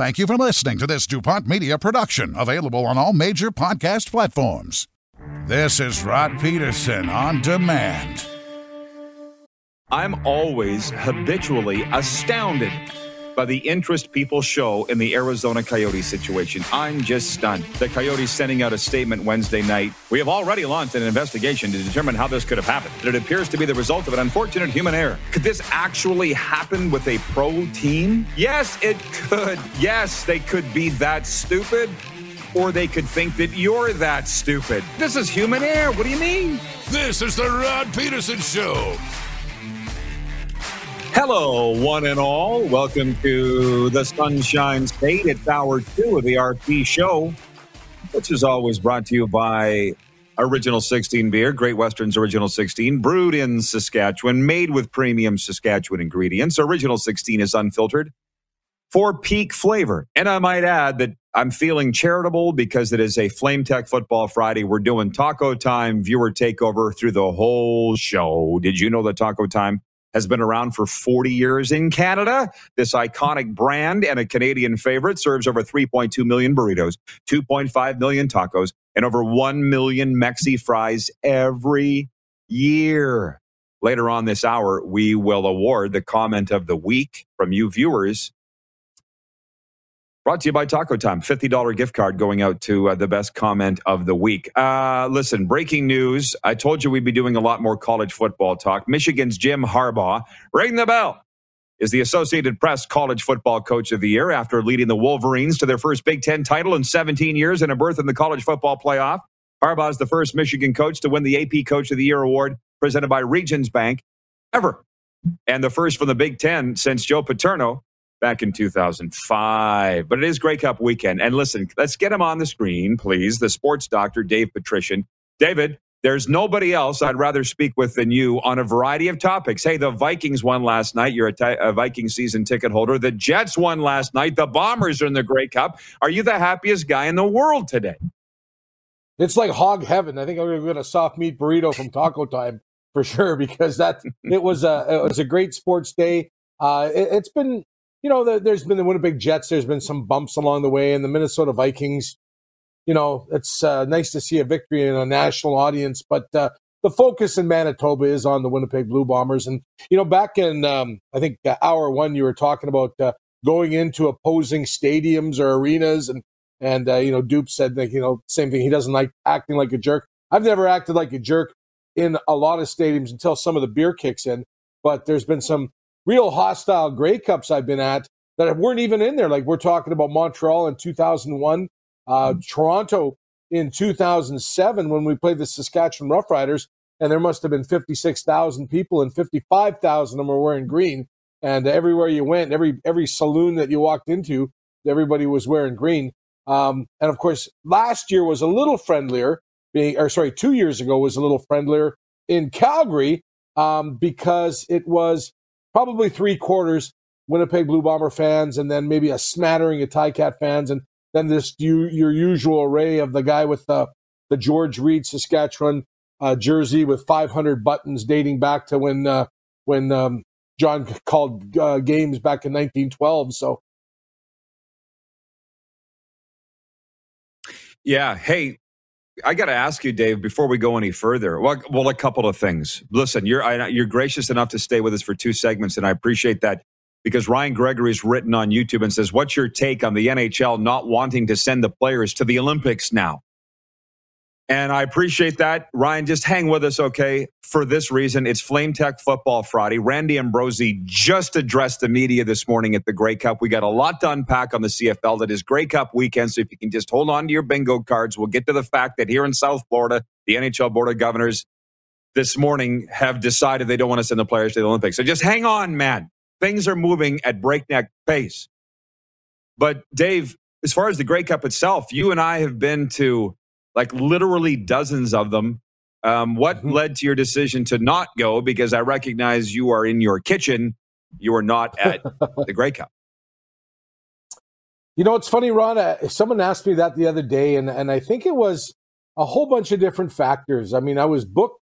Thank you for listening to this DuPont Media production, available on all major podcast platforms. This is Rod Pedersen on demand. I'm always habitually astounded by the interest people show in the Arizona Coyotes situation. I'm just stunned. The Coyotes sending out a statement Wednesday night. We have already launched an investigation to determine how this could have happened. It appears to be the result of an unfortunate human error. Could this actually happen with a pro team? Yes, it could. Yes, they could be that stupid. Or they could think that you're that stupid. This is human error. What do you mean? This is the Rod Pedersen Show. Hello, one and all. Welcome to the Sunshine State. It's hour two of the RP Show, which is always brought to you by Original 16 Beer, Great Western's Original 16, brewed in Saskatchewan, made with premium Saskatchewan ingredients. Original 16 is unfiltered for peak flavor. And I might add that I'm feeling charitable because it is a Flame Tech Football Friday. We're doing Taco Time viewer takeover through the whole show. Did you know that Taco Time? Has been around for 40 years in Canada. This iconic brand and a Canadian favorite serves over 3.2 million burritos, 2.5 million tacos, and over 1 million Mexi fries every year. Later on this hour, we will award the comment of the week from you viewers Brought to you by Taco Time. $50 gift card going out to uh, the best comment of the week. Uh, listen, breaking news. I told you we'd be doing a lot more college football talk. Michigan's Jim Harbaugh, ring the bell, is the Associated Press College Football Coach of the Year after leading the Wolverines to their first Big Ten title in 17 years and a berth in the college football playoff. Harbaugh is the first Michigan coach to win the AP Coach of the Year award presented by Regions Bank ever. And the first from the Big Ten since Joe Paterno back in 2005. But it is Grey Cup weekend. And listen, let's get him on the screen, please. The sports doctor, Dave Patrician. David, there's nobody else I'd rather speak with than you on a variety of topics. Hey, the Vikings won last night. You're a, t- a Viking season ticket holder. The Jets won last night. The Bombers are in the Grey Cup. Are you the happiest guy in the world today? It's like hog heaven. I think I'm going to get a soft meat burrito from Taco Time for sure because that it was a it was a great sports day. Uh, it, it's been you know, the, there's been the Winnipeg Jets. There's been some bumps along the way, and the Minnesota Vikings. You know, it's uh, nice to see a victory in a national audience, but uh, the focus in Manitoba is on the Winnipeg Blue Bombers. And you know, back in um, I think uh, hour one, you were talking about uh, going into opposing stadiums or arenas, and and uh, you know, Dupe said that you know same thing. He doesn't like acting like a jerk. I've never acted like a jerk in a lot of stadiums until some of the beer kicks in. But there's been some real hostile Grey Cups I've been at that weren't even in there. Like we're talking about Montreal in 2001, uh, mm-hmm. Toronto in 2007 when we played the Saskatchewan Roughriders, and there must have been 56,000 people, and 55,000 of them were wearing green. And everywhere you went, every every saloon that you walked into, everybody was wearing green. Um, and of course, last year was a little friendlier. Being, or sorry, two years ago was a little friendlier in Calgary um, because it was probably three quarters Winnipeg Blue Bomber fans, and then maybe a smattering of Ticat fans, and then this you, your usual array of the guy with the the George Reed Saskatchewan uh, jersey with 500 buttons dating back to when uh, when um, John called uh, games back in 1912. So. Yeah. Hey, I got to ask you, Dave, before we go any further. Well, well, a couple of things. Listen, you're I, you're gracious enough to stay with us for two segments, and I appreciate that. because Ryan Gregory's written on YouTube and says, What's your take on the NHL not wanting to send the players to the Olympics now? And I appreciate that. Ryan, just hang with us, okay? For this reason, it's Flame Tech Football Friday. Randy Ambrosie just addressed the media this morning at the Grey Cup. We got a lot to unpack on the CFL. That is Grey Cup weekend. So if you can just hold on to your bingo cards, we'll get to the fact that here in South Florida, the NHL Board of Governors this morning have decided they don't want to send the players to the Olympics. So just hang on, man. Things are moving at breakneck pace. But Dave, as far as the Grey Cup itself, you and I have been to like literally dozens of them. Um, what mm-hmm. led to your decision to not go? Because I recognize you are in your kitchen. You are not at the Grey Cup. You know, it's funny, Ron. Uh, someone asked me that the other day, and, and I think it was a whole bunch of different factors. I mean, I was booked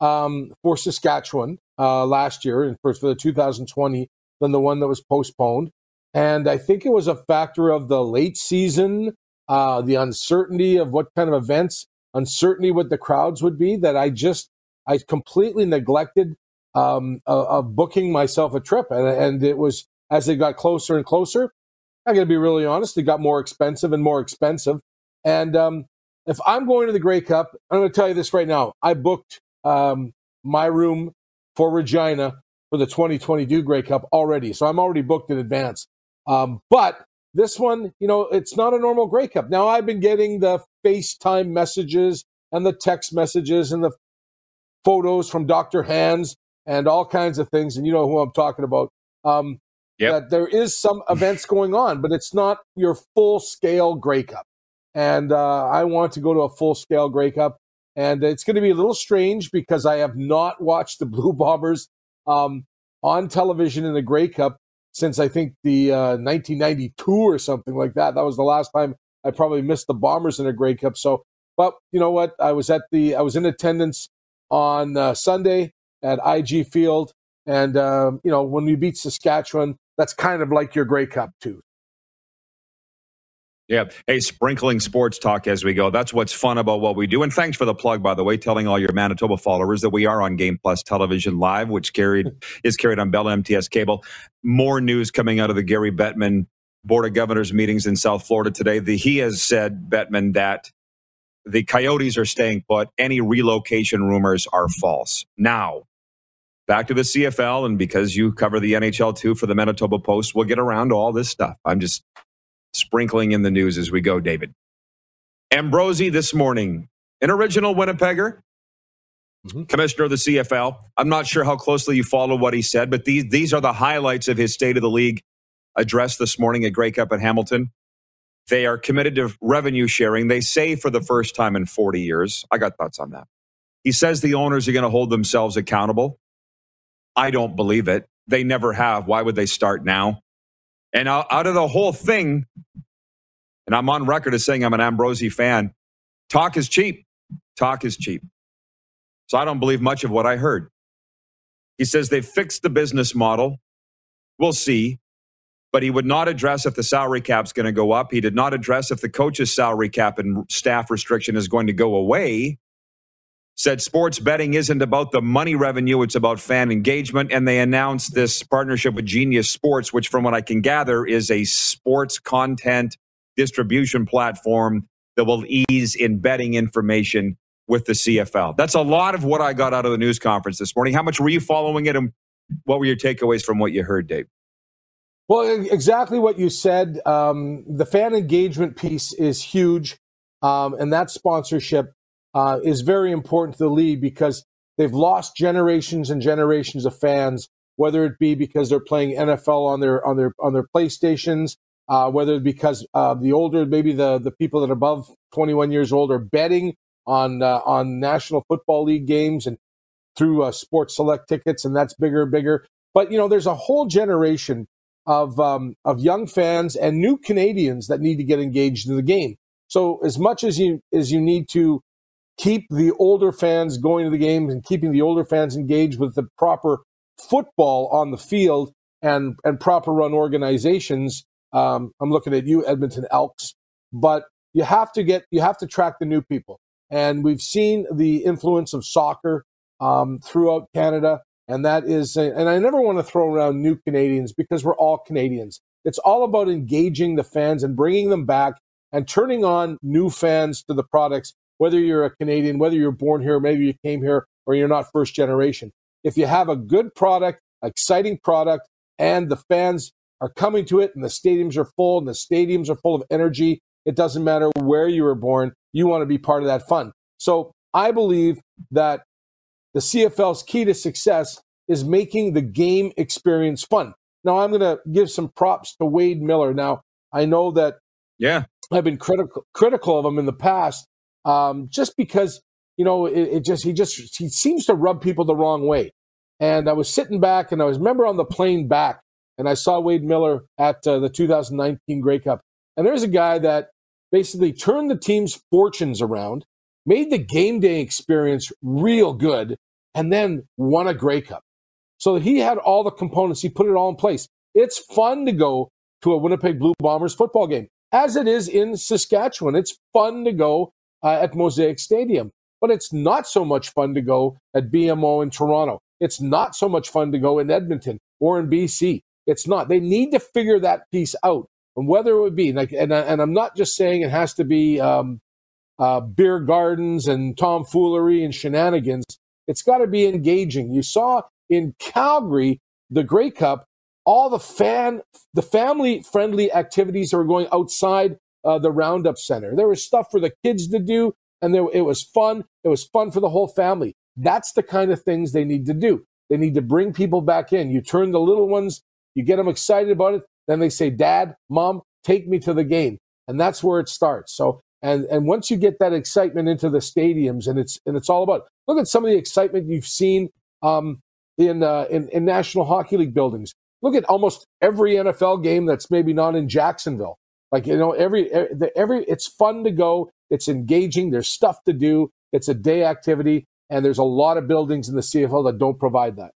um, for Saskatchewan uh, last year, and first for the 2020, then the one that was postponed. And I think it was a factor of the late season uh, the uncertainty of what kind of events, uncertainty what the crowds would be, that I just, I completely neglected um, of, of booking myself a trip. And, and it was, as it got closer and closer, I got to be really honest, it got more expensive and more expensive. And um, if I'm going to the Grey Cup, I'm going to tell you this right now. I booked um, my room for Regina for the 2022 Grey Cup already. So I'm already booked in advance. Um, but this one, you know, it's not a normal Grey Cup. Now, I've been getting the FaceTime messages and the text messages and the photos from Dr. Hands and all kinds of things. And you know who I'm talking about. Um, yep. That there is some events going on, but it's not your full scale Grey Cup. And uh, I want to go to a full scale Grey Cup. And it's going to be a little strange because I have not watched the Blue Bombers um, on television in the Grey Cup since I think the uh, 1992 or something like that. That was the last time I probably missed the Bombers in a Grey Cup. So, but you know what? I was at the I was in attendance on uh, Sunday at IG Field, and um, you know when we beat Saskatchewan, that's kind of like your Grey Cup too. Yeah. Hey, sprinkling sports talk as we go. That's what's fun about what we do. And thanks for the plug, by the way, telling all your Manitoba followers that we are on Game Plus Television Live, which carried is carried on Bell MTS Cable. More news coming out of the Gary Bettman Board of Governors meetings in South Florida today. The, he has said, Bettman, that the Coyotes are staying put. Any relocation rumors are false. Now, back to the CFL, and because you cover the NHL too for the Manitoba Post, we'll get around to all this stuff. I'm just sprinkling in the news as we go, David. Ambrosie this morning, an original Winnipegger, mm-hmm. commissioner of the CFL. I'm not sure how closely you follow what he said, but these, these are the highlights of his State of the League address this morning at Grey Cup at Hamilton. They are committed to revenue sharing. They say for the first time in 40 years. I got thoughts on that. He says the owners are going to hold themselves accountable. I don't believe it. They never have. Why would they start now? And out of the whole thing, and I'm on record as saying I'm an Ambrosie fan, talk is cheap. Talk is cheap. So I don't believe much of what I heard. He says they've fixed the business model. We'll see. But he would not address if the salary cap's going to go up. He did not address if the coach's salary cap and staff restriction is going to go away said sports betting isn't about the money revenue, it's about fan engagement. And they announced this partnership with Genius Sports, which, from what I can gather, is a sports content distribution platform that will ease in betting information with the CFL. That's a lot of what I got out of the news conference this morning. How much were you following it, and what were your takeaways from what you heard, Dave? Well, exactly what you said. Um, the fan engagement piece is huge, um, and that sponsorship uh, is very important to the league because they've lost generations and generations of fans, whether it be because they're playing NFL on their on their on their PlayStations, uh, whether because uh, the older maybe the the people that are above 21 years old are betting on uh, on National Football League games and through uh, Sports Select tickets, and that's bigger and bigger. But you know, there's a whole generation of um, of young fans and new Canadians that need to get engaged in the game. So as much as you as you need to keep the older fans going to the games and keeping the older fans engaged with the proper football on the field and and proper run organizations. Um, I'm looking at you, Edmonton Elks, but you have to get you have to track the new people, and we've seen the influence of soccer um, throughout Canada, and that is, and I never want to throw around new Canadians because we're all Canadians. It's all about engaging the fans and bringing them back and turning on new fans to the products, whether you're a Canadian, whether you're born here, maybe you came here, or you're not first generation. If you have a good product, exciting product, and the fans are coming to it and the stadiums are full and the stadiums are full of energy, it doesn't matter where you were born, you want to be part of that fun. So I believe that the CFL's key to success is making the game experience fun. Now, I'm going to give some props to Wade Miller. Now, I know that yeah, I've been critical critical of him in the past, um, just because you know it, it, just he just he seems to rub people the wrong way. And I was sitting back, and I was remember on the plane back, and I saw Wade Miller at uh, the 2019 Grey Cup, and there's a guy that basically turned the team's fortunes around, made the game day experience real good, and then won a Grey Cup. So he had all the components. He put it all in place. It's fun to go to a Winnipeg Blue Bombers football game, as it is in Saskatchewan. It's fun to go uh, at Mosaic Stadium, but it's not so much fun to go at BMO in Toronto. It's not so much fun to go in Edmonton or in BC. It's not. They need to figure that piece out, and whether it would be like, and, and I'm not just saying it has to be um, uh, beer gardens and tomfoolery and shenanigans. It's got to be engaging. You saw in Calgary, the Grey Cup, all the fan, the family friendly activities were going outside uh, the Roundup Center. There was stuff for the kids to do, and there, it was fun. It was fun for the whole family. That's the kind of things they need to do. They need to bring people back in. You turn the little ones, you get them excited about it. Then they say, Dad, Mom, take me to the game. And that's where it starts. So, and, and once you get that excitement into the stadiums and it's, and it's all about, look at some of the excitement you've seen um, in, uh, in, in National Hockey League buildings. Look at almost every NFL game that's maybe not in Jacksonville. Like you know, every every it's fun to go. It's engaging. There's stuff to do. It's a day activity, and there's a lot of buildings in the CFL that don't provide that.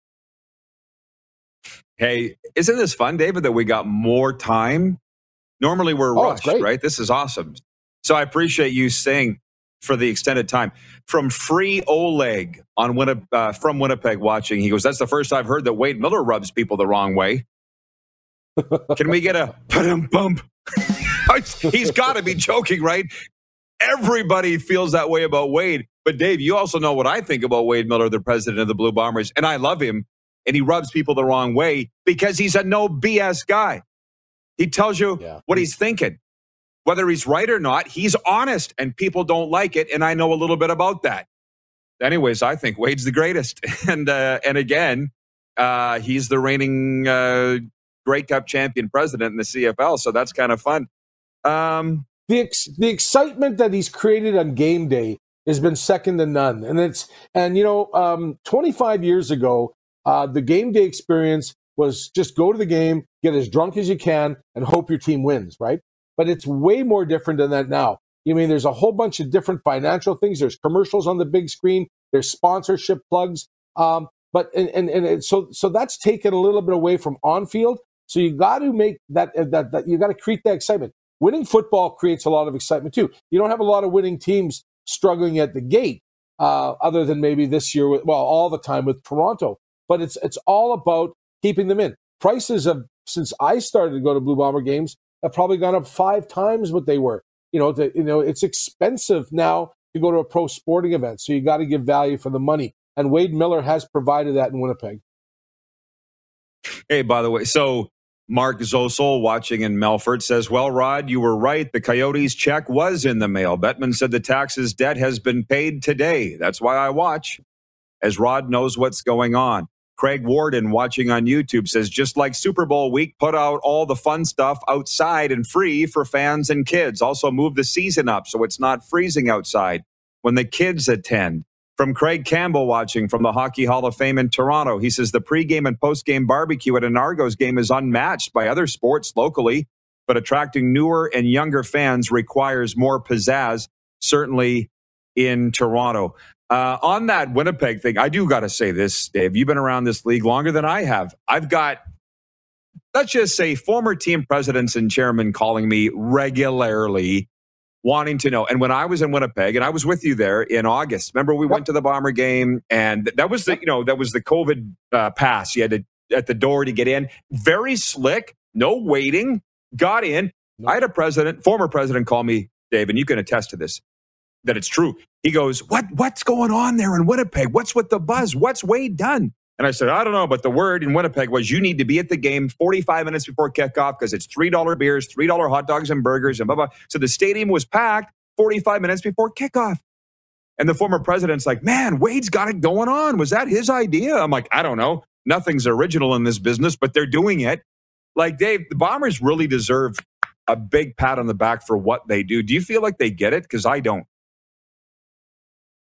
Hey, isn't this fun, David? That we got more time. Normally we're oh, rushed, right? This is awesome. So I appreciate you saying for the extended time. From Free Oleg on Winnipeg, uh, from Winnipeg watching, he goes, That's the first I've heard that Wade Miller rubs people the wrong way. Can we get a bump? He's got to be joking, right? Everybody feels that way about Wade. But Dave, you also know what I think about Wade Miller, the president of the Blue Bombers, and I love him. And he rubs people the wrong way because he's a no BS guy. He tells you yeah. what he's thinking whether he's right or not, he's honest and people don't like it. And I know a little bit about that. Anyways, I think Wade's the greatest. And, uh, and again, uh, he's the reigning uh, Grey Cup champion president in the CFL. So that's kind of fun. Um, the, ex- the excitement that he's created on game day has been second to none. And it's, and you know, um, 25 years ago, uh, the game day experience was just go to the game, get as drunk as you can, and hope your team wins, right? but it's way more different than that now. You mean there's a whole bunch of different financial things. There's commercials on the big screen. There's sponsorship plugs. Um, but and, and and so so that's taken a little bit away from on field. So you got to make that that that you got to create that excitement. Winning football creates a lot of excitement too. You don't have a lot of winning teams struggling at the gate, uh, other than maybe this year. With, well, all the time with Toronto. But it's it's all about keeping them in. Prices have since I started to go to Blue Bomber games have probably gone up five times what they were. You know, the, you know, it's expensive now to go to a pro sporting event, so you got to give value for the money. And Wade Miller has provided that in Winnipeg. Hey, by the way, so Mark Zosel watching in Melfort says, Well, Rod, you were right. The Coyotes check was in the mail. Bettman said the taxes debt has been paid today. That's why I watch, as Rod knows what's going on. Craig Warden watching on YouTube says, just like Super Bowl week, put out all the fun stuff outside and free for fans and kids. Also move the season up so it's not freezing outside when the kids attend. From Craig Campbell watching from the Hockey Hall of Fame in Toronto, he says the pregame and postgame barbecue at an Argos game is unmatched by other sports locally, but attracting newer and younger fans requires more pizzazz, certainly in Toronto. Uh, on that Winnipeg thing, I do got to say this, Dave. You've been around this league longer than I have. I've got, let's just say, former team presidents and chairmen calling me regularly wanting to know. And when I was in Winnipeg, and I was with you there in August, remember we went to the Bomber game, and that was the you know that was the COVID uh, pass. You had to at the door to get in. Very slick, no waiting. Got in. I had a president, former president, call me, Dave, and you can attest to this that it's true. He goes, "What what's going on there in Winnipeg? What's with the buzz? What's Wade done?" And I said, I don't know, but the word in Winnipeg was you need to be at the game 45 minutes before kickoff because it's $3 beers, $3 hot dogs and burgers, and blah, blah. So the stadium was packed 45 minutes before kickoff. And the former president's like, man, Wade's got it going on. Was that his idea? I'm like, I don't know. Nothing's original in this business, but they're doing it. Like, Dave, the Bombers really deserve a big pat on the back for what they do. Do you feel like they get it? Because I don't.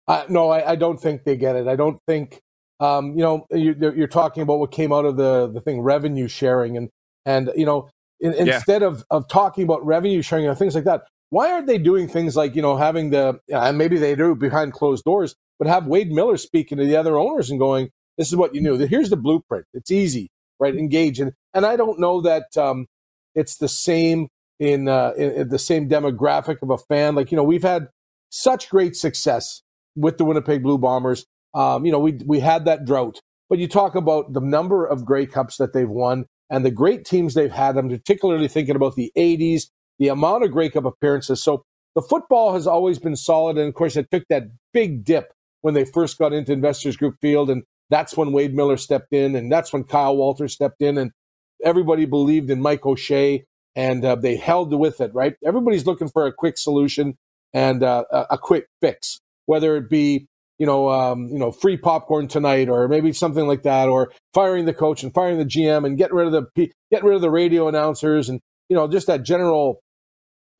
Uh, no, I, I, don't think they get it. I don't think um, you know, you, are talking about what came out of the the thing, revenue sharing, and and you know, in, yeah. instead of of talking about revenue sharing and things like that, why aren't they doing things like you know having the and maybe they do behind closed doors, but have Wade Miller speaking to the other owners and going, "This is what you knew. Here's the blueprint. It's easy, right? Engage." And and I don't know that um, it's the same in, uh, in, in the same demographic of a fan. Like you know, we've had such great success with the Winnipeg Blue Bombers um, you know, we we had that drought, but you talk about the number of Grey Cups that they've won and the great teams they've had. I'm particularly thinking about the '80s, the amount of Grey Cup appearances. So the football has always been solid, and of course, it took that big dip when they first got into Investors Group Field, and that's when Wade Miller stepped in, and that's when Kyle Walter stepped in, and everybody believed in Mike O'Shea, and uh, they held with it. Right? Everybody's looking for a quick solution and uh, a quick fix, whether it be you know, um, you know, free popcorn tonight, or maybe something like that, or firing the coach and firing the GM and getting rid of the getting rid of the radio announcers, and you know, just that general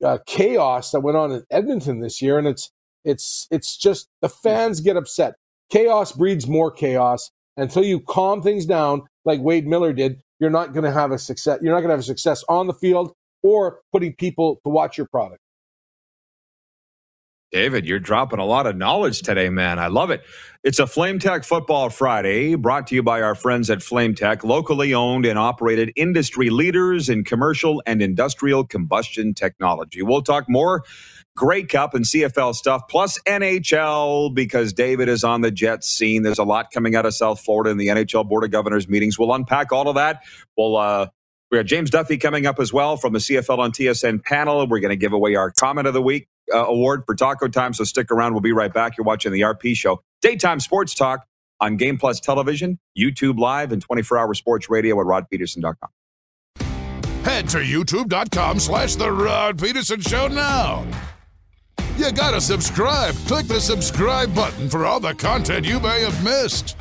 uh, chaos that went on in Edmonton this year. And it's it's it's just the fans get upset. Chaos breeds more chaos. Until you calm things down, like Wade Miller did, you're not going to have a success. You're not going to have a success on the field or putting people to watch your product. David, you're dropping a lot of knowledge today, man. I love it. It's a Flame Tech Football Friday brought to you by our friends at Flame Tech, locally owned and operated industry leaders in commercial and industrial combustion technology. We'll talk more Grey Cup and CFL stuff, plus NHL, because David is on the Jets scene. There's a lot coming out of South Florida in the NHL Board of Governors meetings. We'll unpack all of that. We'll uh, we got James Duthie coming up as well from the CFL on TSN panel. We're going to give away our comment of the week uh, award for Taco Time. So stick around. We'll be right back. You're watching the RP Show, daytime sports talk on Game Plus Television, YouTube Live, and 24-hour sports radio at rodpedersen.com. Head to youtube.com slash The Rod Pedersen Show now. You gotta subscribe. Click the subscribe button for all the content you may have missed.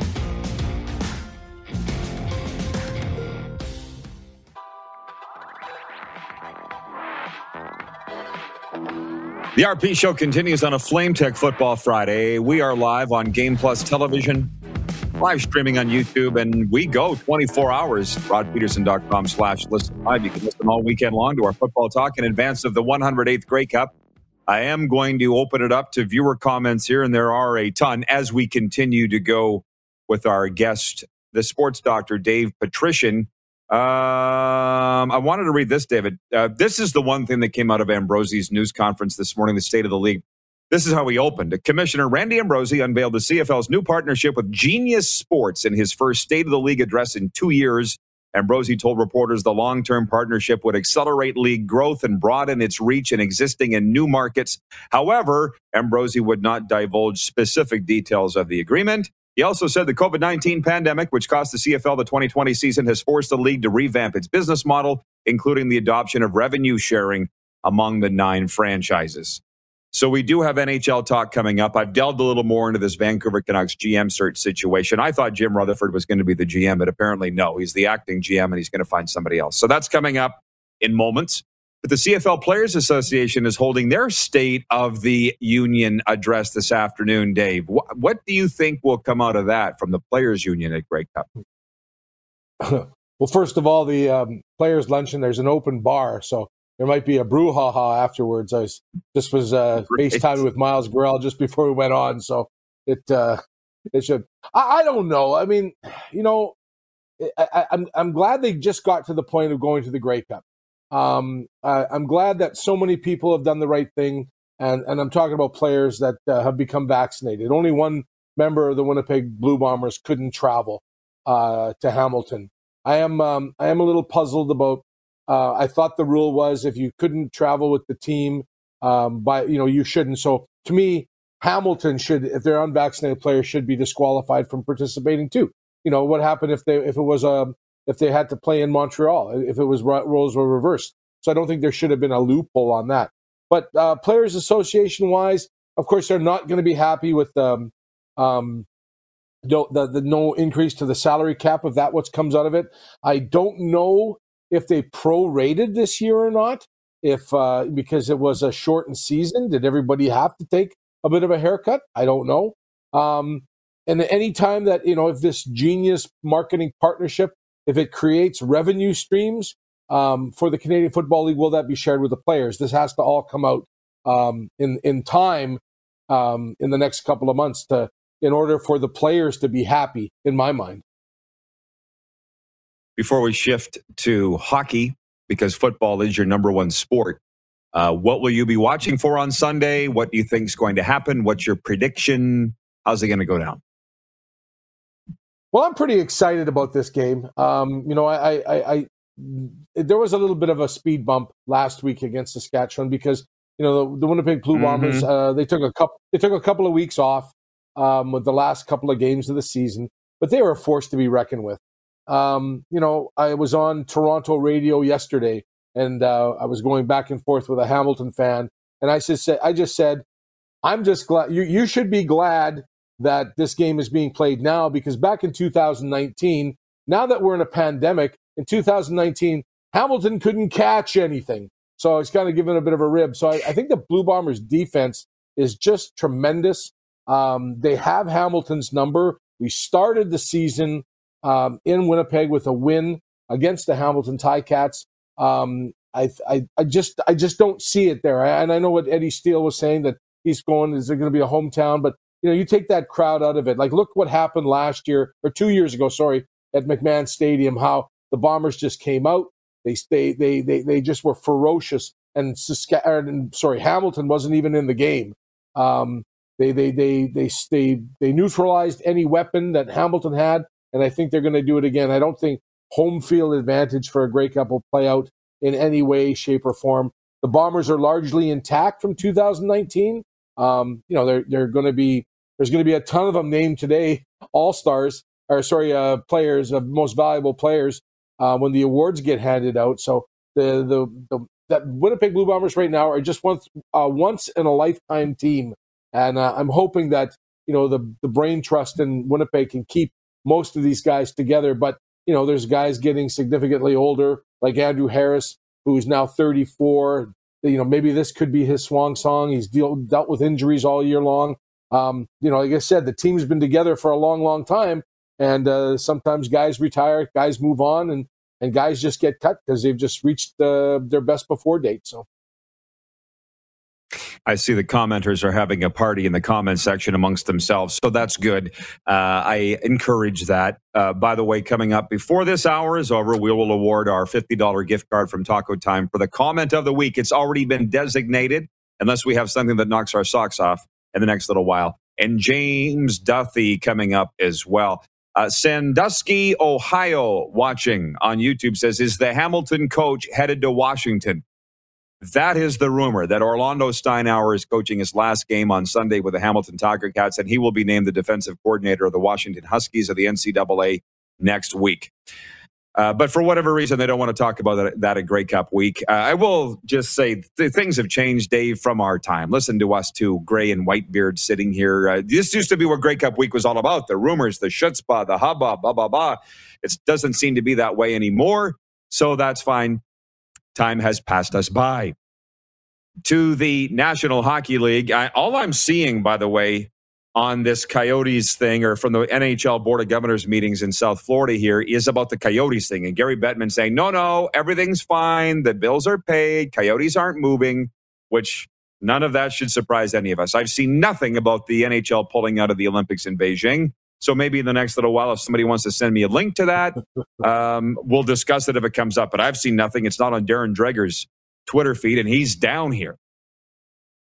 The RP show continues on a Flame Tech Football Friday. We are live on Game Plus Television, live streaming on YouTube, and we go 24 hours. RodPedersen.com slash listen live. You can listen all weekend long to our football talk in advance of the 108th Grey Cup. I am going to open it up to viewer comments here, and there are a ton as we continue to go with our guest, the sports doctor, Dave Patrician. Um, I wanted to read this, David. Uh, this is the one thing that came out of Ambrosie's news conference this morning, the State of the League. This is how he opened. Commissioner Randy Ambrosie unveiled the CFL's new partnership with Genius Sports in his first State of the League address in two years. Ambrosie told reporters the long term partnership would accelerate league growth and broaden its reach in existing and new markets. However, Ambrosie would not divulge specific details of the agreement. He also said the COVID 19 pandemic, which cost the CFL the 2020 season, has forced the league to revamp its business model, including the adoption of revenue sharing among the nine franchises. So we do have NHL talk coming up. I've delved a little more into this Vancouver Canucks GM search situation. I thought Jim Rutherford was going to be the GM, but apparently no. He's the acting GM and he's going to find somebody else. So that's coming up in moments. But the CFL Players Association is holding their state of the union address this afternoon, Dave. What, what do you think will come out of that from the Players Union at Grey Cup? well, first of all, the um, Players Luncheon, there's an open bar. So there might be a brouhaha afterwards. I was, this was uh, FaceTime with Miles Gorrell just before we went on. So it, uh, it should, I, I don't know. I mean, you know, I, I'm, I'm glad they just got to the point of going to the Grey Cup. Um, I'm glad that so many people have done the right thing. and and I'm talking about players that uh, have become vaccinated. Only one member of the Winnipeg Blue Bombers couldn't travel uh, to Hamilton. I am um, I am a little puzzled about. Uh, I thought the rule was if you couldn't travel with the team, um, by you know you shouldn't. So to me, Hamilton should, if they're unvaccinated players, should be disqualified from participating too. You know what happened if they if it was a um, if they had to play in Montreal if it was roles were reversed. So I don't think there should have been a loophole on that. But uh, players association wise, of course, they're not going to be happy with um, um, the, the, the no increase to the salary cap of that what comes out of it. I don't know if they prorated this year or not. If uh, because it was a shortened season, did everybody have to take a bit of a haircut? I don't know. Um, and any time that you know, if this genius marketing partnership, if it creates revenue streams um, for the Canadian Football League, will that be shared with the players? This has to all come out um, in in time um, in the next couple of months to in order for the players to be happy. In my mind. Before we shift to hockey, because football is your number one sport, uh, what will you be watching for on Sunday? What do you think is going to happen? What's your prediction? How's it going to go down? Well, I'm pretty excited about this game. Um, you know, I, I, I, there was a little bit of a speed bump last week against Saskatchewan because you know the, the Winnipeg Blue Bombers mm-hmm. uh, they took a couple they took a couple of weeks off um, with the last couple of games of the season, but they were a force to be reckoned with. Um, you know, I was on Toronto radio yesterday and uh, I was going back and forth with a Hamilton fan, and I just said, I just said, I'm just glad you you should be glad that this game is being played now because back in 2019, now that we're in a pandemic, in 2019, Hamilton couldn't catch anything. So I was kind of given a bit of a rib. So I, I think the Blue Bombers defense is just tremendous. Um, they have Hamilton's number. We started the season um, in Winnipeg with a win against the Hamilton Ticats. Um, I, I, I just, I just don't see it there. and I know what Eddie Steele was saying that he's going. Is there going to be a hometown? But you know, you take that crowd out of it. Like, look what happened last year or two years ago. Sorry, at McMahon Stadium. How the Bombers just came out. They, they, they, they, they just were ferocious. And Saskatchewan, sorry, Hamilton wasn't even in the game. Um, they, they, they, they, they, they neutralized any weapon that Hamilton had, and I think they're going to do it again. I don't think home field advantage for a Grey Cup will play out in any way, shape, or form. The Bombers are largely intact from 2019. Um, you know, they're they're going to be there's going to be a ton of them named today, all stars or sorry, uh, players, uh, most valuable players uh, when the awards get handed out. So the the the that Winnipeg Blue Bombers right now are just once uh, once in a lifetime team, and uh, I'm hoping that you know the the brain trust in Winnipeg can keep most of these guys together. But you know, there's guys getting significantly older, like Andrew Harris, who's now 34. You know, maybe this could be his swan song. He's deal, dealt with injuries all year long. Um, you know, like I said, the team's been together for a long, long time, and uh, sometimes guys retire, guys move on, and and guys just get cut because they've just reached uh, their best before date. So. I see the commenters are having a party in the comment section amongst themselves. So that's good. Uh, I encourage that. Uh, by the way, coming up before this hour is over, we will award our $50 gift card from Taco Time for the comment of the week. It's already been designated, unless we have something that knocks our socks off in the next little while. And James Duthie coming up as well. Uh, Sandusky, Ohio, watching on YouTube says, Is the Hamilton coach headed to Washington? That is the rumor that Orlando Steinauer is coaching his last game on Sunday with the Hamilton Tiger Cats, and he will be named the defensive coordinator of the Washington Huskies of the NCAA next week. Uh, but for whatever reason, they don't want to talk about that, that at Grey Cup week. Uh, I will just say th- things have changed, Dave, from our time. Listen to us two, Gray and Whitebeard, sitting here. Uh, this used to be what Grey Cup week was all about the rumors, the chutzpah, the hubbub, blah, blah, blah. It doesn't seem to be that way anymore. So that's fine. Time has passed us by. To the National Hockey League, I, all I'm seeing, by the way, on this Coyotes thing or from the NHL Board of Governors meetings in South Florida here is about the Coyotes thing. And Gary Bettman saying, no, no, everything's fine. The bills are paid. Coyotes aren't moving, which none of that should surprise any of us. I've seen nothing about the NHL pulling out of the Olympics in Beijing. So maybe in the next little while, if somebody wants to send me a link to that, um, we'll discuss it if it comes up. But I've seen nothing. It's not on Darren Dreger's Twitter feed, and he's down here.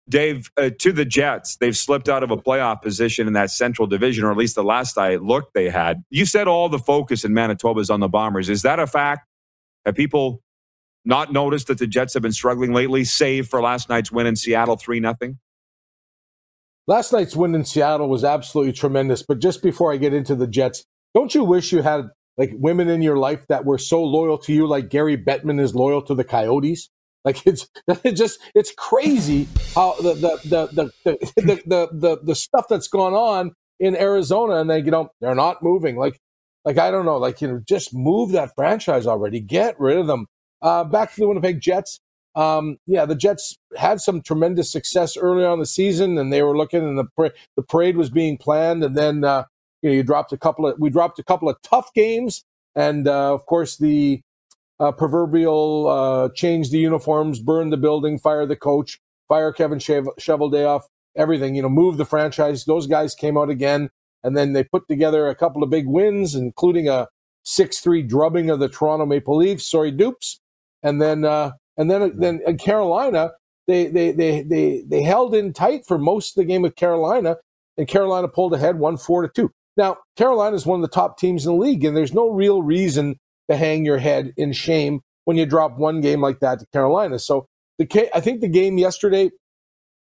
Dave, uh, to the Jets, they've slipped out of a playoff position in that Central Division, or at least the last I looked, they had. You said all the focus in Manitoba is on the Bombers. Is that a fact? Have people not noticed that the Jets have been struggling lately, save for last night's win in Seattle, 3 0? Last night's win in Seattle was absolutely tremendous. But just before I get into the Jets, don't you wish you had like women in your life that were so loyal to you, like Gary Bettman is loyal to the Coyotes? Like it's just it's crazy how the the the the the, the, the, the stuff that's gone on in Arizona, and they you know they're not moving. Like like I don't know, like you know just move that franchise already, get rid of them. Uh, back to the Winnipeg Jets. Um, yeah, the Jets had some tremendous success early on the season, and they were looking, and the the parade was being planned, and then uh, you know you dropped a couple of we dropped a couple of tough games, and uh, of course the uh, proverbial uh, change the uniforms, burn the building, fire the coach, fire Kevin Cheveldayoff, everything. You know, move the franchise. Those guys came out again, and then they put together a couple of big wins, including a six-three drubbing of the Toronto Maple Leafs. Sorry, dupes. And then, uh, and then, then in Carolina, they, they they they they held in tight for most of the game with Carolina, and Carolina pulled ahead, one four to two. Now, Carolina is one of the top teams in the league, and there's no real reason to hang your head in shame when you drop one game like that to Carolina. So the I think the game yesterday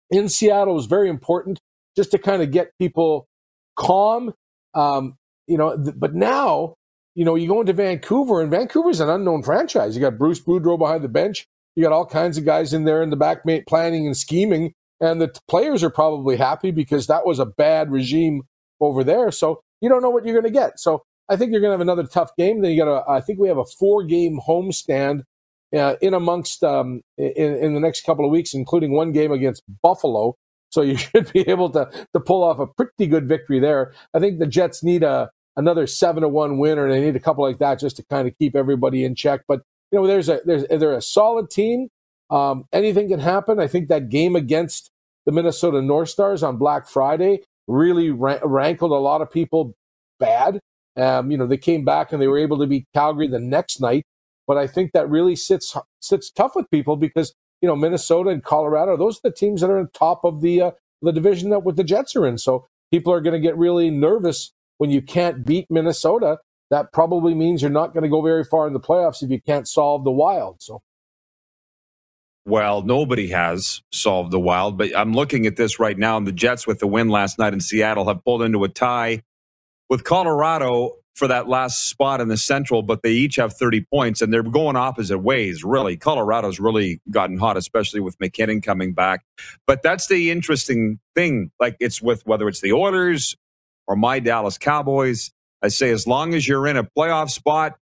in Seattle was very important just to kind of get people calm. Um, you know, th- but now, you know, you go into Vancouver, and Vancouver's an unknown franchise. You got Bruce Boudreau behind the bench. You got all kinds of guys in there in the back planning and scheming. And the players are probably happy because that was a bad regime over there. So you don't know what you're going to get. So I think you're going to have another tough game. Then you got a, I think we have a four game homestand uh, in amongst um, in, in the next couple of weeks, including one game against Buffalo. So you should be able to to pull off a pretty good victory there. I think the Jets need a another seven to one win, or they need a couple like that just to kind of keep everybody in check. But you know, there's a there's they're a solid team. Um, anything can happen. I think that game against the Minnesota North Stars on Black Friday really rankled a lot of people bad. Um, you know, they came back and they were able to beat Calgary the next night. But I think that really sits sits tough with people because you know Minnesota and Colorado, those are the teams that are on top of the uh, the division that with the Jets are in. So people are going to get really nervous when you can't beat Minnesota. That probably means you're not going to go very far in the playoffs if you can't solve the Wild. So. Well, nobody has solved the Wild, but I'm looking at this right now, and the Jets, with the win last night in Seattle, have pulled into a tie with Colorado for that last spot in the Central, but they each have 30 points and they're going opposite ways, really. Colorado's really gotten hot, especially with MacKinnon coming back. But that's the interesting thing. Like it's with whether it's the Oilers or my Dallas Cowboys. I say, as long as you're in a playoff spot,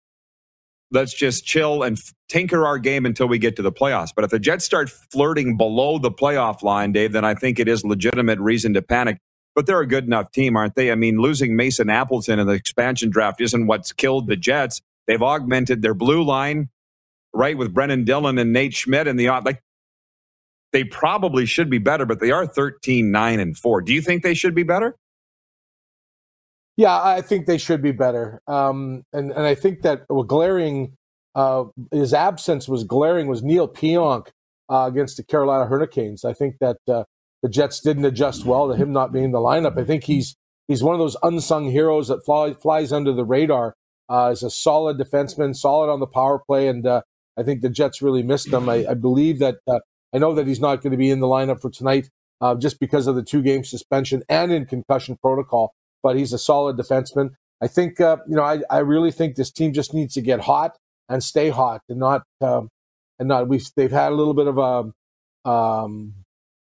let's just chill and tinker our game until we get to the playoffs. But if the Jets start flirting below the playoff line, Dave, then I think it is legitimate reason to panic but they're a good enough team, aren't they? I mean, losing Mason Appleton in the expansion draft isn't what's killed the Jets. They've augmented their blue line, right, with Brendan Dillon and Nate Schmidt and the like. They probably should be better, but they are 13, 9, and 4. Do you think they should be better? Yeah, I think they should be better. Um, and, and I think that glaring, uh, his absence was glaring was Neal Pionk uh, against the Carolina Hurricanes. I think that uh, the Jets didn't adjust well to him not being in the lineup. I think he's he's one of those unsung heroes that fly, flies under the radar. Uh, is a solid defenseman, solid on the power play, and uh, I think the Jets really missed him. I, I believe that uh, I know that he's not going to be in the lineup for tonight uh, just because of the two game suspension and in concussion protocol. But he's a solid defenseman. I think uh, you know I, I really think this team just needs to get hot and stay hot and not um, and not we've they've had a little bit of a um,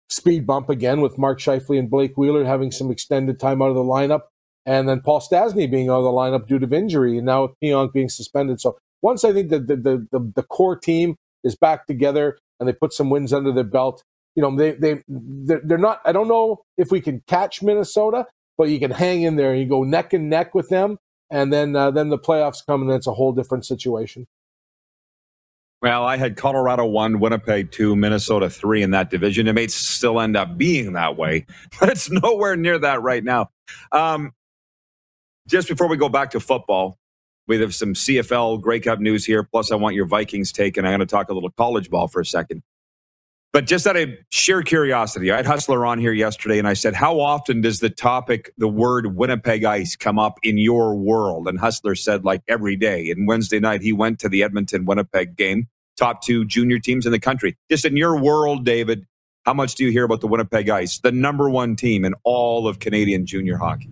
speed bump again with Mark Scheifele and Blake Wheeler having some extended time out of the lineup, and then Paul Stastny being out of the lineup due to injury, and now Pionk being suspended. So once I think that the, the, the, the, core team is back together and they put some wins under their belt, you know, they, they, they're, they're not, I don't know if we can catch Minnesota, but you can hang in there and you go neck and neck with them. And then, uh, then the playoffs come and then it's a whole different situation. Well, I had Colorado one, Winnipeg two, Minnesota three in that division. It may still end up being that way, but it's nowhere near that right now. Um, just before we go back to football, we have some CFL Grey Cup news here. Plus, I want your Vikings take, and I'm going to talk a little college ball for a second. But just out of sheer curiosity, I had Hustler on here yesterday and I said, How often does the topic, the word Winnipeg Ice, come up in your world? And Hustler said, like every day. And Wednesday night, he went to the Edmonton Winnipeg game, top two junior teams in the country. Just in your world, David, how much do you hear about the Winnipeg Ice, the number one team in all of Canadian junior hockey?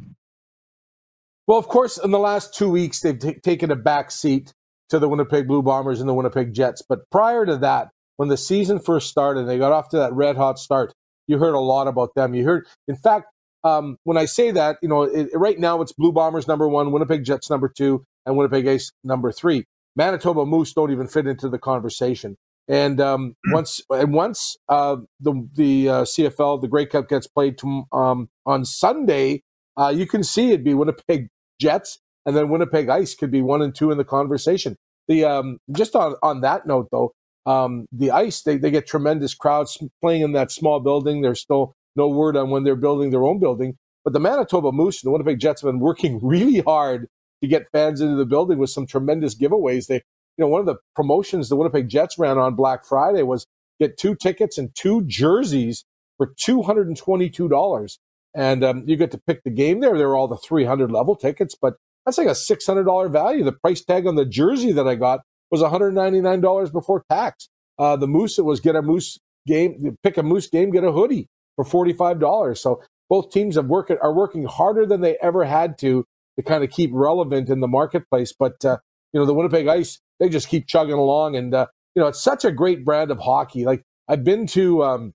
Well, of course, in the last two weeks, they've t- taken a back seat to the Winnipeg Blue Bombers and the Winnipeg Jets. But prior to that, when the season first started, they got off to that red hot start. You heard a lot about them. You heard, in fact, um, when I say that, you know, it, right now it's Blue Bombers number one, Winnipeg Jets number two, and Winnipeg Ice number three. Manitoba Moose don't even fit into the conversation. And um, mm-hmm. once and once uh, the the uh, CFL, the Grey Cup gets played to, um, on Sunday, uh, you can see it'd be Winnipeg Jets, and then Winnipeg Ice could be one and two in the conversation. The um, just on on that note though, um, the ice, they, they get tremendous crowds playing in that small building. There's still no word on when they're building their own building. But the Manitoba Moose and the Winnipeg Jets have been working really hard to get fans into the building with some tremendous giveaways. They, you know, one of the promotions the Winnipeg Jets ran on Black Friday was get two tickets and two jerseys for $222. And um, you get to pick the game there. There are all the 300 level tickets, but that's like a $600 value. The price tag on the jersey that I got was $199 before tax. Uh, the Moose, it was get a Moose game, pick a Moose game, get a hoodie for $45. So both teams have work, are working harder than they ever had to to kind of keep relevant in the marketplace. But, uh, you know, the Winnipeg Ice, they just keep chugging along. And, uh, you know, it's such a great brand of hockey. Like I've been to um,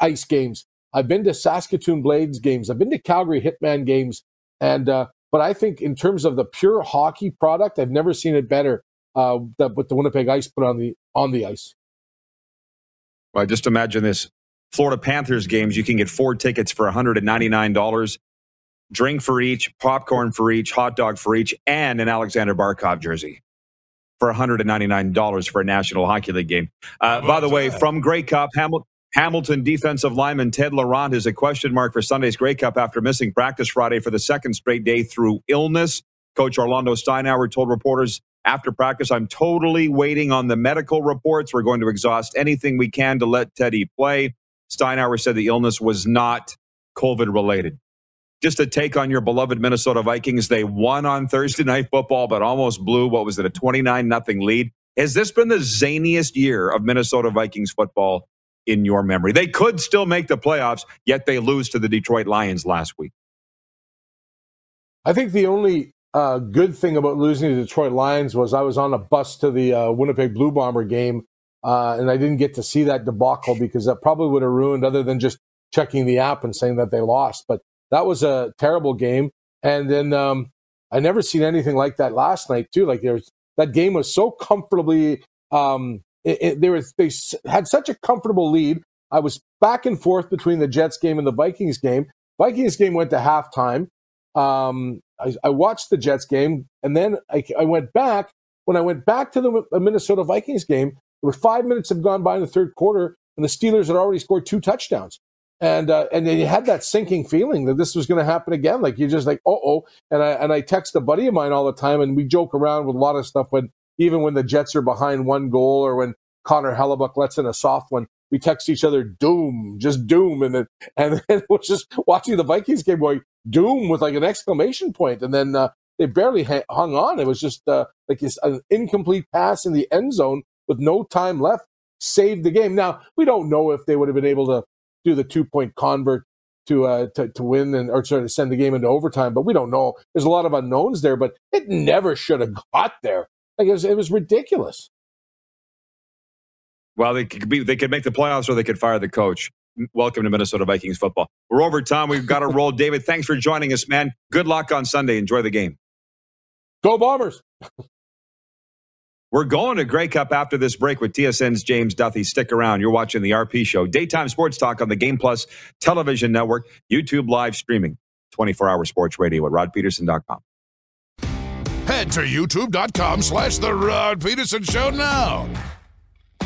ice games. I've been to Saskatoon Blades games. I've been to Calgary Hitman games. And, uh, but I think in terms of the pure hockey product, I've never seen it better uh, that what the Winnipeg Ice put on the on the ice. Well, just imagine this: Florida Panthers games. You can get four tickets for one hundred and ninety nine dollars, drink for each, popcorn for each, hot dog for each, and an Alexander Barkov jersey for one hundred and ninety nine dollars for a National Hockey League game. Uh, by the way, from Grey Cup, Hamilton. Hamilton defensive lineman Ted Laurent is a question mark for Sunday's Grey Cup after missing practice Friday for the second straight day through illness. Coach Orlando Steinauer told reporters after practice. I'm totally waiting on the medical reports. We're going to exhaust anything we can to let Teddy play. Steinauer said the illness was not COVID related. Just a take on your beloved Minnesota Vikings. They won on Thursday night football, but almost blew. What was it, a 29 nothing lead? Has this been the zaniest year of Minnesota Vikings football in your memory? They could still make the playoffs, yet they lose to the Detroit Lions last week. I think the only uh, good thing about losing to the Detroit Lions was I was on a bus to the uh, Winnipeg Blue Bomber game, uh, and I didn't get to see that debacle because that probably would have ruined, other than just checking the app and saying that they lost. But that was a terrible game. And then um, I never seen anything like that last night too. Like there's that game was so comfortably. Um, it, it, they, were, they had such a comfortable lead. I was back and forth between the Jets game and the Vikings game. Vikings game went to halftime. Um, I, I, watched the Jets game, and then I, I, went back. When I went back to the Minnesota Vikings game, there were five minutes had gone by in the third quarter, and the Steelers had already scored two touchdowns. And uh, and then you had that sinking feeling that this was going to happen again. Like you're just like, oh oh. And I and I text a buddy of mine all the time, and we joke around with a lot of stuff. When even when the Jets are behind one goal, or when Connor Hellebuyck lets in a soft one, we text each other doom, just doom, and then and then we're just watching the Vikings game going doom with like an exclamation point, and then uh, they barely ha- hung on. It was just uh, like an incomplete pass in the end zone with no time left saved the game. Now we don't know if they would have been able to do the two point convert to uh to, to win and or to send the game into overtime, but we don't know. There's a lot of unknowns there, but it never should have got there. Like it was, it was ridiculous. Well, they could be they could make the playoffs or they could fire the coach. Welcome to Minnesota Vikings football. We're over time. We've got to roll. David, thanks for joining us, man. Good luck on Sunday. Enjoy the game. Go Bombers. We're going to Grey Cup after this break with TSN's James Duthie. Stick around. You're watching the RP Show, daytime sports talk on the Game Plus television network, YouTube live streaming, 24 hour sports radio at rodpedersen.com. Head to youtube.com slash The Rod Pedersen Show now.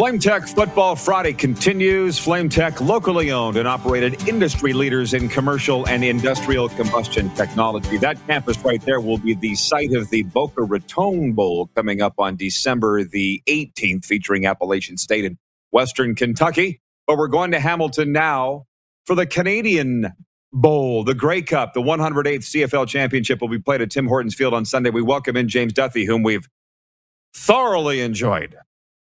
Flame Tech Football Friday continues. Flame Tech, locally owned and operated industry leaders in commercial and industrial combustion technology. That campus right there will be the site of the Boca Raton Bowl coming up on December the 18th, featuring Appalachian State and Western Kentucky. But we're going to Hamilton now for the Canadian Bowl, the Grey Cup, the 108th CFL Championship will be played at Tim Hortons Field on Sunday. We welcome in James Duthie, whom we've thoroughly enjoyed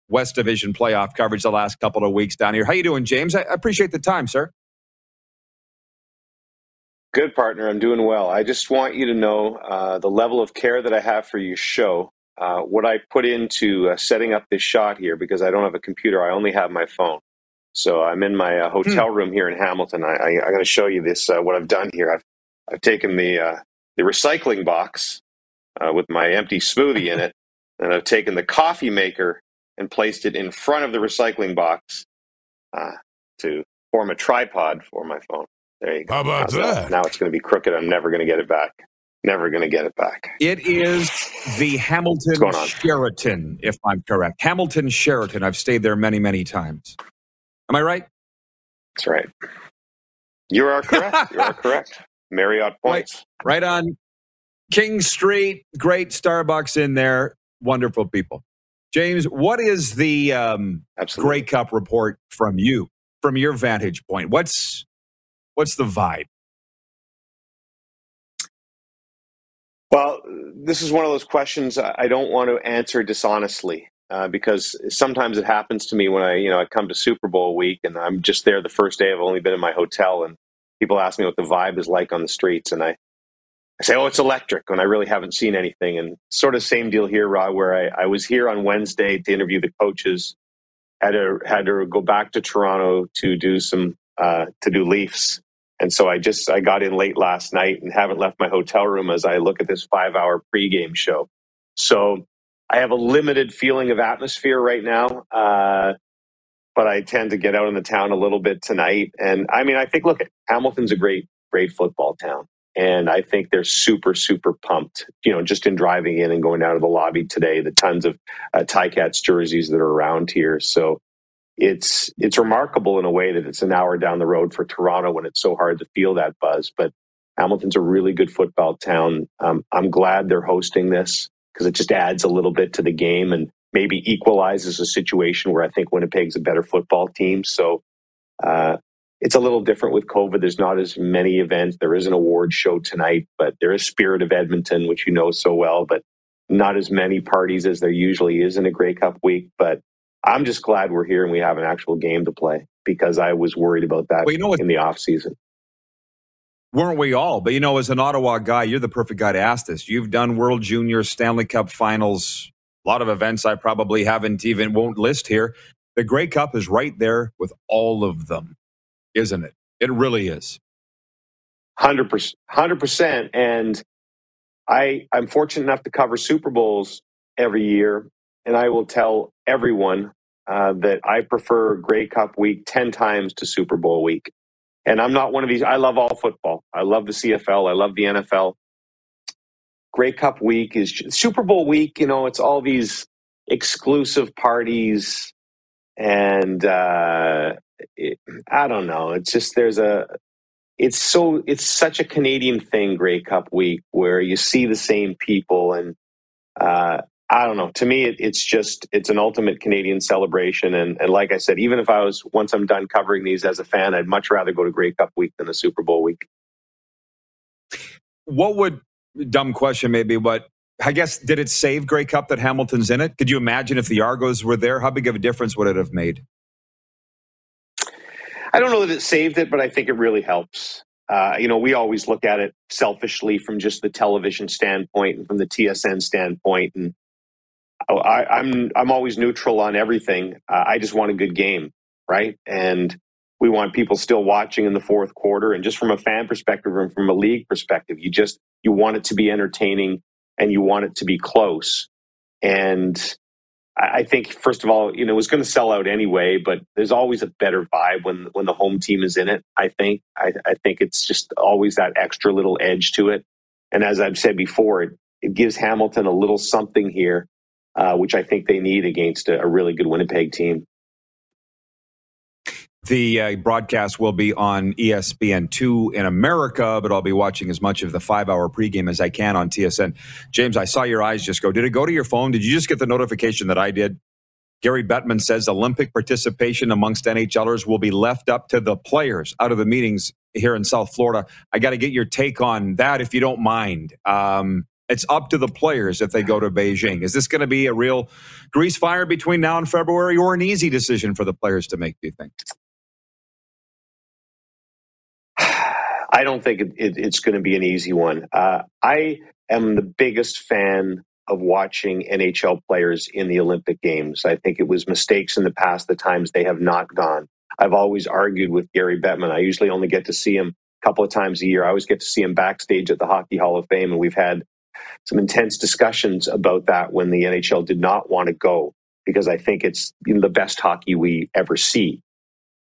West Division playoff coverage the last couple of weeks down here. How you doing, James? I appreciate the time, sir. Good partner. I'm doing well. I just want you to know uh, the level of care that I have for your show. Uh, what I put into uh, setting up this shot here, because I don't have a computer, I only have my phone. So I'm in my uh, hotel hmm. room here in Hamilton. I, I, am going to show you this. Uh, what I've done here. I've I've taken the uh, the recycling box with my empty smoothie in it, and I've taken the coffee maker and placed it in front of the recycling box uh, to form a tripod for my phone. There you go. How about that? that? Now it's going to be crooked. I'm never going to get it back. Never going to get it back. It is the Hamilton Sheraton, if I'm correct. Hamilton Sheraton. I've stayed there many, many times. Am I right? That's right. You are correct. you are correct. Marriott points. Right, right on King Street. Great Starbucks in there. Wonderful people. James, what is the um, Grey Cup report from you, from your vantage point? What's what's the vibe? Well, this is one of those questions I don't want to answer dishonestly uh, because sometimes it happens to me when I, you know, I come to Super Bowl week and I'm just there the first day. I've only been in my hotel, and people ask me what the vibe is like on the streets, and I I say, oh, it's electric when I really haven't seen anything. And sort of same deal here, Rod, where I, I was here on Wednesday to interview the coaches, had to had to go back to Toronto to do some uh, to do Leafs. And so I just I got in late last night and haven't left my hotel room as I look at this five hour pregame show. So I have a limited feeling of atmosphere right now. Uh, but I tend to get out in the town a little bit tonight. And I mean, I think, look, Hamilton's a great, great football town. And I think they're super, super pumped, you know, just in driving in and going down to the lobby today, the tons of uh, Ticats jerseys that are around here. So it's it's remarkable in a way that it's an hour down the road for Toronto when it's so hard to feel that buzz. But Hamilton's a really good football town. Um, I'm glad they're hosting this because it just adds a little bit to the game and maybe equalizes a situation where I think Winnipeg's a better football team. So uh, it's a little different with COVID. There's not as many events. There is an award show tonight, but there is Spirit of Edmonton, which you know so well, but not as many parties as there usually is in a Grey Cup week. But I'm just glad we're here and we have an actual game to play because I was worried about that well, you know what, in the off season. Weren't we all? But you know, as an Ottawa guy, you're the perfect guy to ask this. You've done World Junior, Stanley Cup Finals, a lot of events I probably haven't even won't list here. The Grey Cup is right there with all of them isn't it? It really is. 100%. 100%. And I, I'm fortunate enough to cover Super Bowls every year. And I will tell everyone uh, that I prefer Grey Cup week 10 times to Super Bowl week. And I'm not one of these. I love all football. I love the CFL. I love the NFL. Grey Cup week is Super Bowl week. You know, it's all these exclusive parties and uh, it, I don't know. It's just there's a it's so it's such a Canadian thing, Grey Cup week, where you see the same people, and uh, I don't know. To me, it, it's just it's an ultimate Canadian celebration, and and like I said, even if I was once I'm done covering these as a fan, I'd much rather go to Grey Cup week than a Super Bowl week. What would dumb question maybe, but I guess did it save Grey Cup that Hamilton's in it? Could you imagine if the Argos were there? How big of a difference would it have made? I don't know that it saved it, but I think it really helps. Uh, you know, we always look at it selfishly from just the television standpoint and from the TSN standpoint, and I, am I'm, I'm always neutral on everything. Uh, I just want a good game, right? And we want people still watching in the fourth quarter. And just from a fan perspective and from a league perspective, you just you want it to be entertaining and you want it to be close. And I think first of all, you know, it was going to sell out anyway, but there's always a better vibe when when the home team is in it. I think I, I think it's just always that extra little edge to it. And as I've said before, it, it gives Hamilton a little something here, uh, which I think they need against a, a really good Winnipeg team. The uh, broadcast will be on ESPN2 in America, but I'll be watching as much of the five hour pregame as I can on TSN. James, I saw your eyes just go. Did it go to your phone? Did you just get the notification that I did? Gary Bettman says Olympic participation amongst NHLers will be left up to the players out of the meetings here in South Florida. I got to get your take on that if you don't mind. Um, it's up to the players if they go to Beijing. Is this going to be a real grease fire between now and February or an easy decision for the players to make, do you think? I don't think it, it, it's going to be an easy one. Uh, I am the biggest fan of watching NHL players in the Olympic Games. I think it was mistakes in the past, the times they have not gone. I've always argued with Gary Bettman. I usually only get to see him a couple of times a year. I always get to see him backstage at the Hockey Hall of Fame, and we've had some intense discussions about that when the NHL did not want to go because I think it's the best hockey we ever see.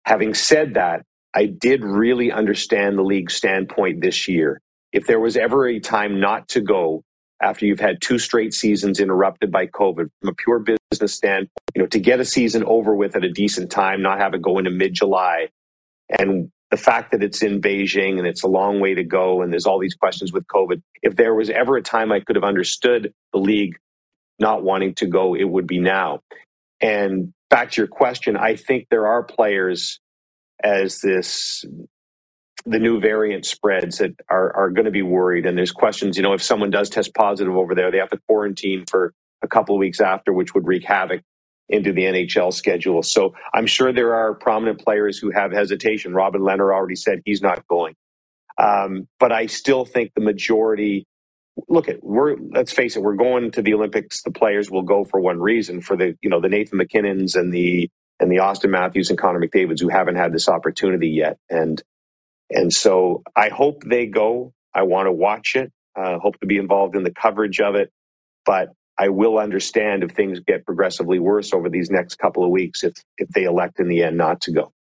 Having said that, I did really understand the league's standpoint this year. If there was ever a time not to go, after you've had two straight seasons interrupted by COVID from a pure business standpoint, you know, to get a season over with at a decent time, not have it go into mid July. And the fact that it's in Beijing and it's a long way to go and there's all these questions with COVID. If there was ever a time I could have understood the league not wanting to go, it would be now. And back to your question, I think there are players as this the new variant spreads that are, are going to be worried. And there's questions, you know, if someone does test positive over there, they have to quarantine for a couple of weeks after, which would wreak havoc into the NHL schedule. So I'm sure there are prominent players who have hesitation. Robin Lehner already said he's not going. Um, but I still think the majority look at we're let's face it, we're going to the Olympics. The players will go for one reason for the you know the Nathan MacKinnons and the and the Auston Matthews and Connor McDavid's who haven't had this opportunity yet. And and so I hope they go. I want to watch it. Uh, hope to be involved in the coverage of it. But I will understand if things get progressively worse over these next couple of weeks if if they elect in the end not to go.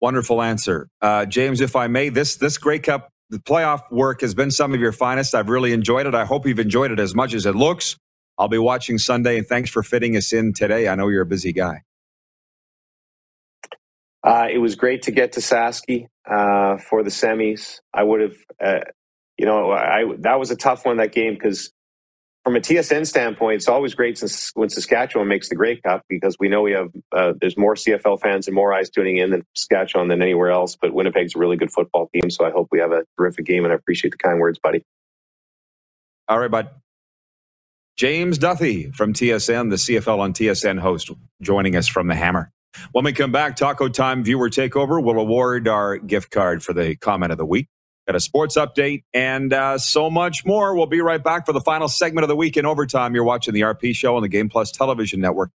Wonderful answer, uh, James. If I may, this this Grey Cup the playoff work has been some of your finest. I've really enjoyed it. I hope you've enjoyed it as much as it looks. I'll be watching Sunday, and thanks for fitting us in today. I know you're a busy guy. Uh, it was great to get to Sasky uh, for the semis. I would have, uh, you know, I that was a tough one that game because from a TSN standpoint, it's always great since when Saskatchewan makes the Grey Cup because we know we have uh, there's more CFL fans and more eyes tuning in than Saskatchewan than anywhere else. But Winnipeg's a really good football team, so I hope we have a terrific game. And I appreciate the kind words, buddy. All right, bud. James Duthie from TSN, the CFL on TSN host, joining us from the Hammer. When we come back, Taco Time viewer takeover will award our gift card for the comment of the week. Got a sports update and uh, so much more. We'll be right back for the final segment of the week in overtime. You're watching the RP Show on the Game Plus Television Network,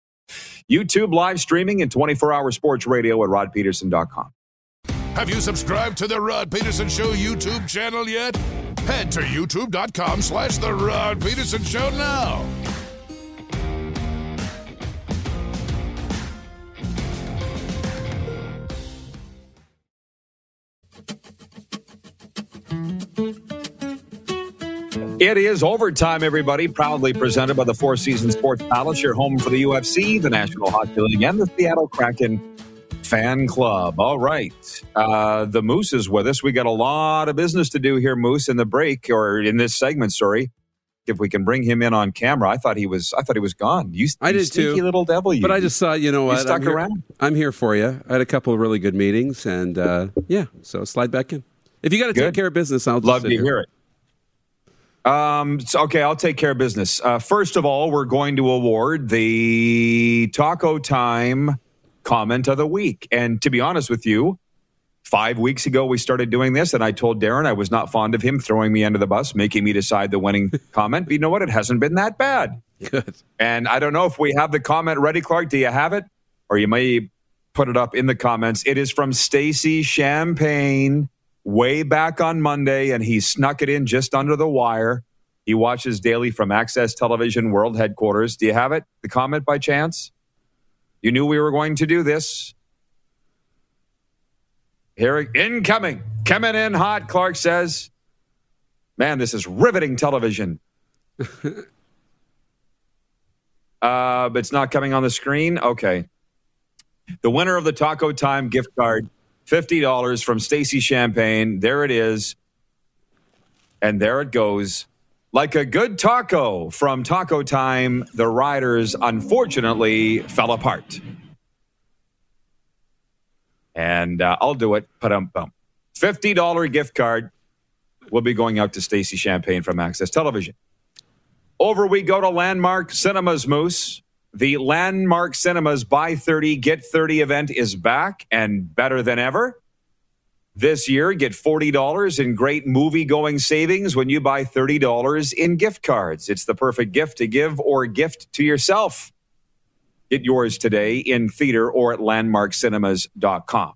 YouTube live streaming, and 24 hour sports radio at rodpedersen.com. Have you subscribed to the Rod Pedersen Show YouTube channel yet? Head to youtube.com slash the Rod Pedersen Show now. It is overtime, everybody. Proudly presented by the Four Seasons Sports Palace, your home for the UFC, the National Hockey League, and the Seattle Kraken fan club. All right. Uh, the Moose is with us. We got a lot of business to do here, Moose, in the break or in this segment, sorry. If we can bring him in on camera, I thought he was. I thought he was gone. You, I you did too, little devil. You, but I just thought, you know you what, stuck I'm here, around. I'm here for you. I had a couple of really good meetings, and uh, yeah, so slide back in. If you got to take care of business, I'll just Love to here. hear it. Um, so- okay, I'll take care of business. Uh, first of all, we're going to award the Taco Time comment of the week. And to be honest with you, five weeks ago we started doing this, and I told Darren I was not fond of him throwing me under the bus, making me decide the winning comment. But you know what? It hasn't been that bad. Good. And I don't know if we have the comment ready, Clark. Do you have it? Or you may put it up in the comments. It is from Stacy Champagne way back on Monday, and he snuck it in just under the wire. He watches daily from Access Television World Headquarters. Do you have it? The comment by chance? You knew we were going to do this. Here, incoming, coming in hot, Clark says. Man, this is riveting television. Uh, but it's not coming on the screen. Okay. The winner of the Taco Time gift card, $50 from Stacy Champagne. There it is. And there it goes. Like a good taco from Taco Time, the riders unfortunately fell apart. And uh, I'll do it. Bum. $50 gift card will be going out to Stacy Champagne from Access Television. Over we go to Landmark Cinemas Moose. The Landmark Cinemas Buy 30, Get 30 event is back and better than ever. This year, get $40 in great movie going savings when you buy $30 in gift cards. It's the perfect gift to give or gift to yourself. Get yours today in theater or at landmarkcinemas.com.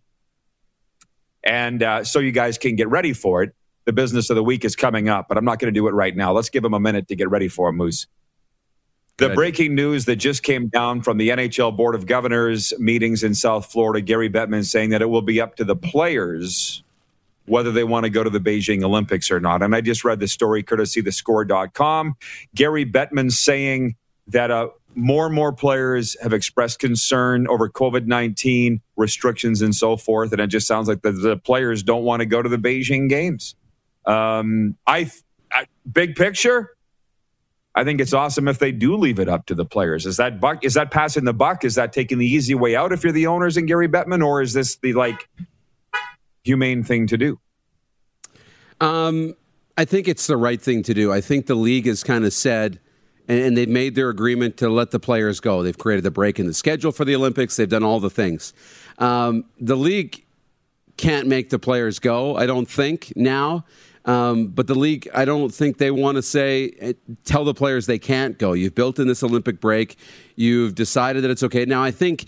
And uh, so you guys can get ready for it. The business of the week is coming up, but I'm not going to do it right now. Let's give them a minute to get ready for it, Moose. The breaking news that just came down from the NHL Board of Governors meetings in South Florida, Gary Bettman saying that it will be up to the players whether they want to go to the Beijing Olympics or not. And I just read the story courtesy the score.com. Gary Bettman saying that uh, more and more players have expressed concern over COVID 19 restrictions and so forth. And it just sounds like the, the players don't want to go to the Beijing Games. Um, I, I, big picture, I think it's awesome if they do leave it up to the players. Is that buck? Is that passing the buck? Is that taking the easy way out if you're the owners and Gary Bettman, or is this the like humane thing to do? Um, I think it's the right thing to do. I think the league has kind of said, and, and they've made their agreement to let the players go. They've created the break in the schedule for the Olympics. They've done all the things. Um, the league can't make the players go. I don't think now. Um, but the league, I don't think they want to say, eh, tell the players they can't go. You've built in this Olympic break. You've decided that it's okay. Now, I think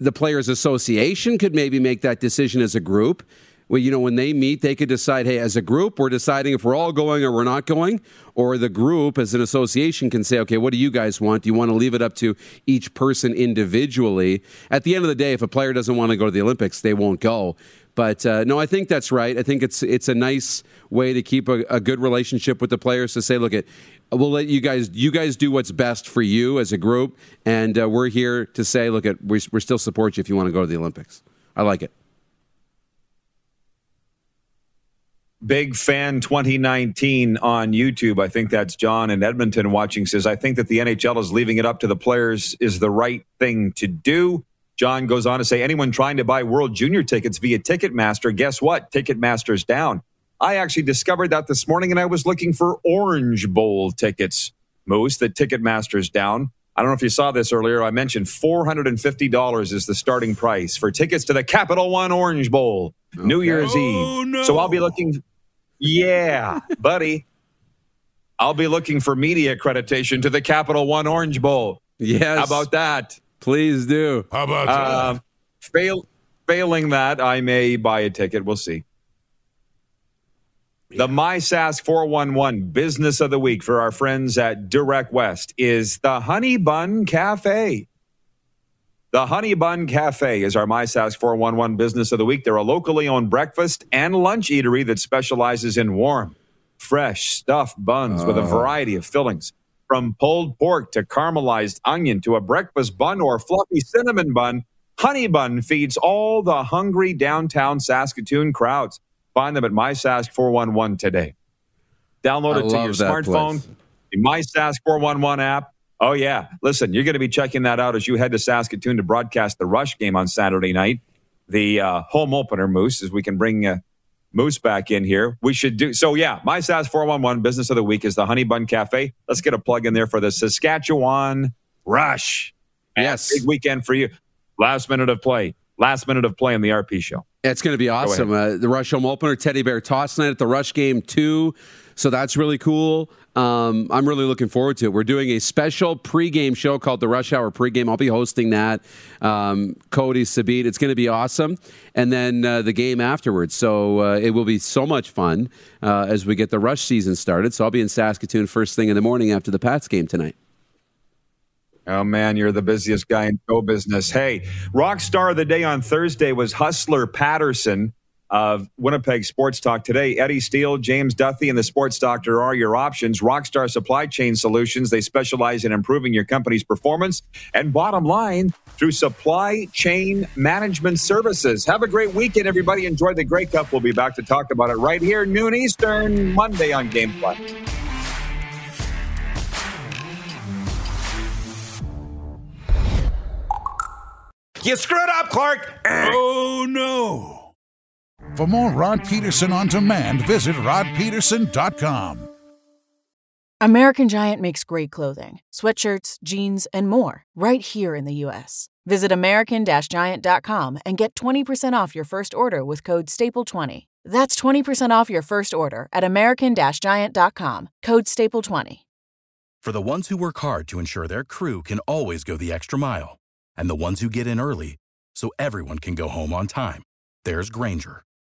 the Players Association could maybe make that decision as a group. Well, you know, when they meet, they could decide, hey, as a group, we're deciding if we're all going or we're not going. Or the group, as an association, can say, okay, what do you guys want? Do you want to leave it up to each person individually? At the end of the day, if a player doesn't want to go to the Olympics, they won't go. But uh, no, I think that's right. I think it's it's a nice way to keep a, a good relationship with the players to say, look, it we'll let you guys you guys do what's best for you as a group, and uh, we're here to say, look, at we we still support you if you want to go to the Olympics. I like it. Big fan 2019 on YouTube. I think that's John in Edmonton watching says, I think that the NHL is leaving it up to the players is the right thing to do. John goes on to say, anyone trying to buy World Junior tickets via Ticketmaster, guess what? Ticketmaster's down. I actually discovered that this morning and I was looking for Orange Bowl tickets. Moose, that Ticketmaster's down. I don't know if you saw this earlier. I mentioned $450 is the starting price for tickets to the Capital One Orange Bowl, okay. New Year's oh, Eve. No. So I'll be looking. Yeah, buddy. I'll be looking for media accreditation to the Capital One Orange Bowl. Yes. How about that? Please do. How about? Uh, fail, failing that, I may buy a ticket. We'll see. The MySask 411 business of the week for our friends at Direct West is the Honey Bun Cafe. The Honey Bun Cafe is our MySask 411 business of the week. They're a locally owned breakfast and lunch eatery that specializes in warm, fresh, stuffed buns with a variety of fillings. From pulled pork to caramelized onion to a breakfast bun or fluffy cinnamon bun, Honey Bun feeds all the hungry downtown Saskatoon crowds. Find them at MySask 411 today. Download I it to your smartphone, the MySask 411 app. Oh, yeah. Listen, you're going to be checking that out as you head to Saskatoon to broadcast the Rush game on Saturday night. The uh, home opener, Moose, as we can bring uh, Moose back in here. We should do so. Yeah, MySask 411 business of the week is the Honey Bun Cafe. Let's get a plug in there for the Saskatchewan Rush. Yes. Big weekend for you. Last minute of play. Last minute of play on the RP show. It's going to be awesome. Uh, the Rush home opener, Teddy Bear Toss Night at the Rush game too. So that's really cool. Um, I'm really looking forward to it. We're doing a special pregame show called the Rush Hour Pregame. I'll be hosting that. Um, Cody Sabit. It's going to be awesome. And then uh, the game afterwards. So uh, it will be so much fun uh, as we get the Rush season started. So I'll be in Saskatoon first thing in the morning after the Pats game tonight. Oh man, you're the busiest guy in show business. Hey, rock star of the day on Thursday was Hustler Patterson. Of Winnipeg Sports Talk today. Eddie Steele, James Duthie, and the Sports Doctor are your options. Rockstar Supply Chain Solutions, they specialize in improving your company's performance and bottom line through supply chain management services. Have a great weekend, everybody. Enjoy the Grey Cup. We'll be back to talk about it right here, noon Eastern, Monday on Gameplay. You screwed up, Clark. Oh, no. For more Rod Pedersen on demand, visit rodpedersen.com. American Giant makes great clothing, sweatshirts, jeans, and more right here in the U.S. Visit American Giant.com and get 20% off your first order with code STAPLE20. That's 20% off your first order at American Giant.com, code STAPLE20. For the ones who work hard to ensure their crew can always go the extra mile, and the ones who get in early so everyone can go home on time, there's Grainger,